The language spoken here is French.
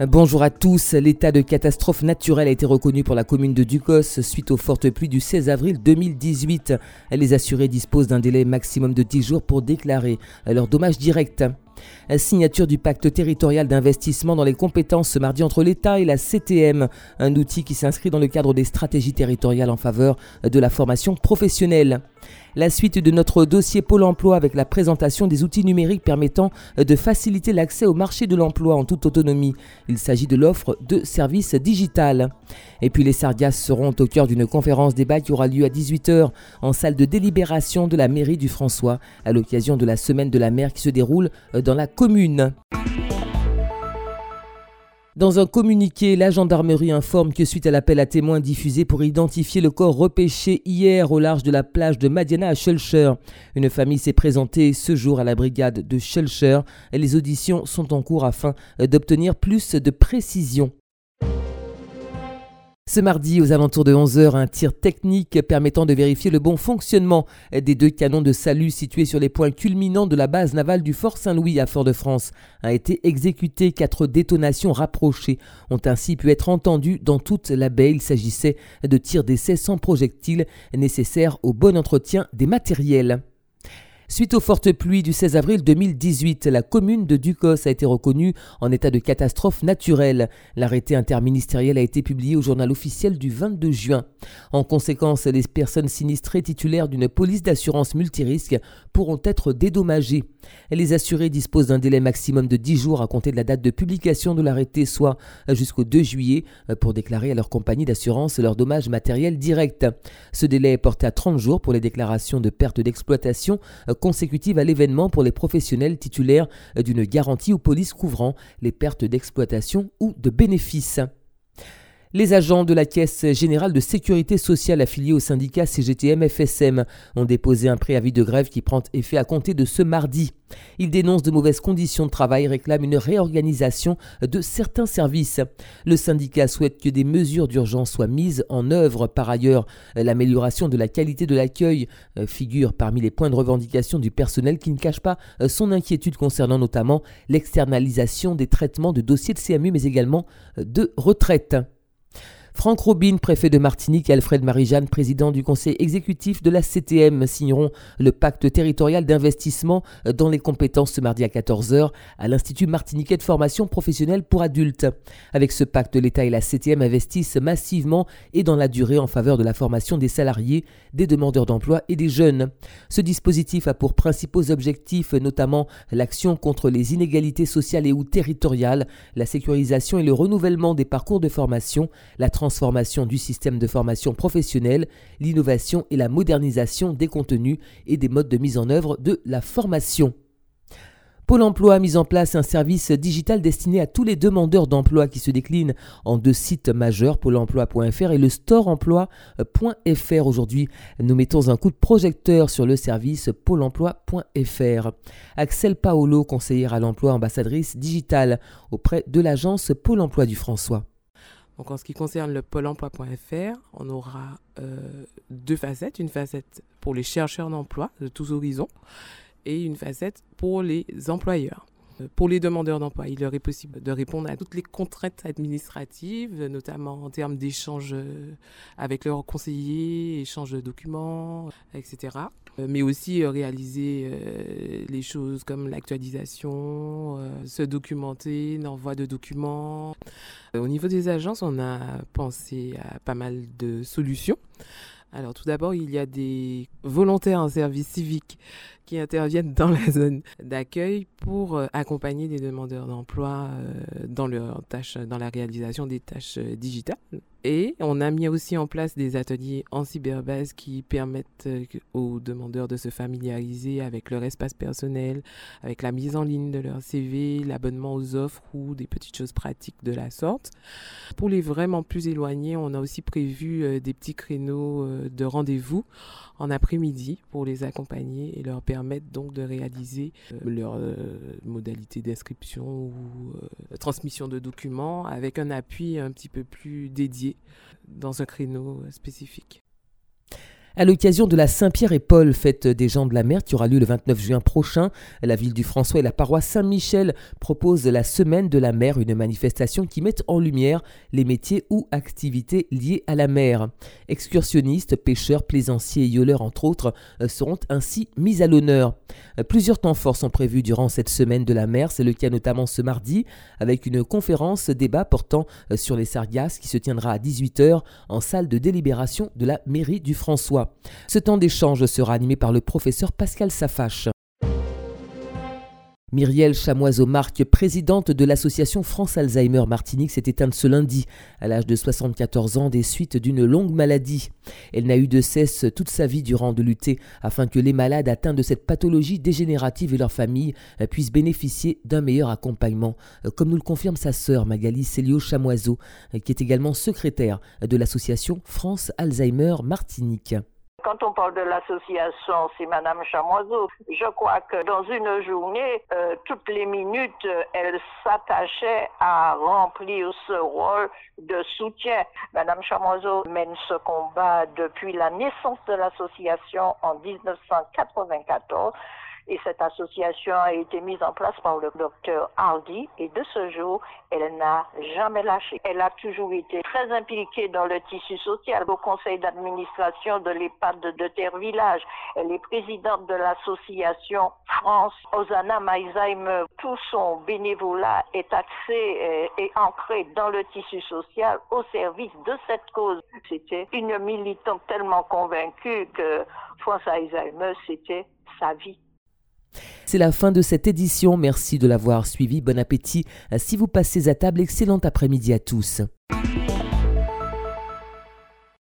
Bonjour à tous. L'état de catastrophe naturelle a été reconnu pour la commune de Ducos suite aux fortes pluies du 16 avril 2018. Les assurés disposent d'un délai maximum de 10 jours pour déclarer leurs dommages directs. Signature du pacte territorial d'investissement dans les compétences ce mardi entre l'État et la CTM, un outil qui s'inscrit dans le cadre des stratégies territoriales en faveur de la formation professionnelle. La suite de notre dossier Pôle emploi avec la présentation des outils numériques permettant de faciliter l'accès au marché de l'emploi en toute autonomie. Il s'agit de l'offre de services digital. Et puis les Sardias seront au cœur d'une conférence débat qui aura lieu à 18h en salle de délibération de la mairie du François à l'occasion de la semaine de la mer qui se déroule dans la commune. Dans un communiqué, la gendarmerie informe que suite à l'appel à témoins diffusé pour identifier le corps repêché hier au large de la plage de Madiana à Schulcher, une famille s'est présentée ce jour à la brigade de Schulcher les auditions sont en cours afin d'obtenir plus de précisions. Ce mardi, aux alentours de 11h, un tir technique permettant de vérifier le bon fonctionnement des deux canons de salut situés sur les points culminants de la base navale du Fort Saint-Louis à Fort-de-France a été exécuté. Quatre détonations rapprochées ont ainsi pu être entendues dans toute la baie. Il s'agissait de tirs d'essai sans projectiles nécessaires au bon entretien des matériels. Suite aux fortes pluies du 16 avril 2018, la commune de Ducos a été reconnue en état de catastrophe naturelle. L'arrêté interministériel a été publié au journal officiel du 22 juin. En conséquence, les personnes sinistrées titulaires d'une police d'assurance multirisque pourront être dédommagées. Les assurés disposent d'un délai maximum de 10 jours à compter de la date de publication de l'arrêté, soit jusqu'au 2 juillet, pour déclarer à leur compagnie d'assurance leurs dommages matériels directs. Ce délai est porté à 30 jours pour les déclarations de perte d'exploitation consécutive à l'événement pour les professionnels titulaires d'une garantie ou police couvrant les pertes d'exploitation ou de bénéfices. Les agents de la Caisse générale de sécurité sociale affiliés au syndicat CGTM-FSM ont déposé un préavis de grève qui prend effet à compter de ce mardi. Ils dénoncent de mauvaises conditions de travail et réclament une réorganisation de certains services. Le syndicat souhaite que des mesures d'urgence soient mises en œuvre. Par ailleurs, l'amélioration de la qualité de l'accueil euh, figure parmi les points de revendication du personnel qui ne cache pas euh, son inquiétude concernant notamment l'externalisation des traitements de dossiers de CMU mais également euh, de retraite. Franck Robin, préfet de Martinique, et Alfred Marie-Jeanne, président du conseil exécutif de la CTM, signeront le pacte territorial d'investissement dans les compétences ce mardi à 14h à l'Institut martiniquais de formation professionnelle pour adultes. Avec ce pacte, l'État et la CTM investissent massivement et dans la durée en faveur de la formation des salariés, des demandeurs d'emploi et des jeunes. Ce dispositif a pour principaux objectifs notamment l'action contre les inégalités sociales et ou territoriales, la sécurisation et le renouvellement des parcours de formation, la transformation du système de formation professionnelle, l'innovation et la modernisation des contenus et des modes de mise en œuvre de la formation. Pôle emploi a mis en place un service digital destiné à tous les demandeurs d'emploi qui se décline en deux sites majeurs, pôle emploi.fr et le storeemploi.fr. Aujourd'hui, nous mettons un coup de projecteur sur le service pôle emploi.fr. Axel Paolo, conseillère à l'emploi ambassadrice digitale auprès de l'agence Pôle emploi du François. Donc en ce qui concerne le pôle emploi.fr, on aura euh, deux facettes, une facette pour les chercheurs d'emploi de tous horizons et une facette pour les employeurs. Euh, pour les demandeurs d'emploi, il leur est possible de répondre à toutes les contraintes administratives, notamment en termes d'échanges euh, avec leurs conseillers, échange de documents, etc. Euh, mais aussi réaliser les choses comme l'actualisation, se documenter, l'envoi de documents. Au niveau des agences, on a pensé à pas mal de solutions. Alors tout d'abord, il y a des volontaires en service civique qui interviennent dans la zone d'accueil pour euh, accompagner les demandeurs d'emploi euh, dans leur tâche, dans la réalisation des tâches euh, digitales. Et on a mis aussi en place des ateliers en cyberbase qui permettent aux demandeurs de se familiariser avec leur espace personnel, avec la mise en ligne de leur CV, l'abonnement aux offres ou des petites choses pratiques de la sorte. Pour les vraiment plus éloignés, on a aussi prévu des petits créneaux de rendez-vous en après-midi pour les accompagner et leur permettre donc de réaliser euh, leur euh, modalité d'inscription ou euh, transmission de documents avec un appui un petit peu plus dédié dans un créneau spécifique. À l'occasion de la Saint-Pierre et Paul, fête des gens de la mer qui aura lieu le 29 juin prochain, la ville du François et la paroisse Saint-Michel proposent la Semaine de la mer, une manifestation qui met en lumière les métiers ou activités liées à la mer. Excursionnistes, pêcheurs, plaisanciers et yoleurs, entre autres, euh, seront ainsi mis à l'honneur. Euh, plusieurs temps forts sont prévus durant cette Semaine de la mer. C'est le cas notamment ce mardi avec une conférence débat portant euh, sur les sargasses qui se tiendra à 18h en salle de délibération de la mairie du François. Ce temps d'échange sera animé par le professeur Pascal Safache. Myriel Chamoiseau-Marc, présidente de l'association France Alzheimer Martinique, s'est éteinte ce lundi à l'âge de 74 ans des suites d'une longue maladie. Elle n'a eu de cesse toute sa vie durant de lutter afin que les malades atteints de cette pathologie dégénérative et leurs familles puissent bénéficier d'un meilleur accompagnement, comme nous le confirme sa sœur Magali Célio Chamoiseau, qui est également secrétaire de l'association France Alzheimer Martinique. Quand on parle de l'association, c'est Madame Chamoiseau. Je crois que dans une journée, euh, toutes les minutes, elle s'attachait à remplir ce rôle de soutien. Madame Chamoiseau mène ce combat depuis la naissance de l'association en 1994 et cette association a été mise en place par le docteur Hardy et de ce jour, elle n'a jamais lâché. Elle a toujours été très impliquée dans le tissu social au conseil d'administration de l'EHPAD de Terre Village. Elle est présidente de l'association France Osana Alzheimer. Tout son bénévolat est axé et ancré dans le tissu social au service de cette cause. C'était une militante tellement convaincue que France Alzheimer, c'était sa vie. C'est la fin de cette édition. Merci de l'avoir suivi. Bon appétit. Si vous passez à table, excellent après-midi à tous.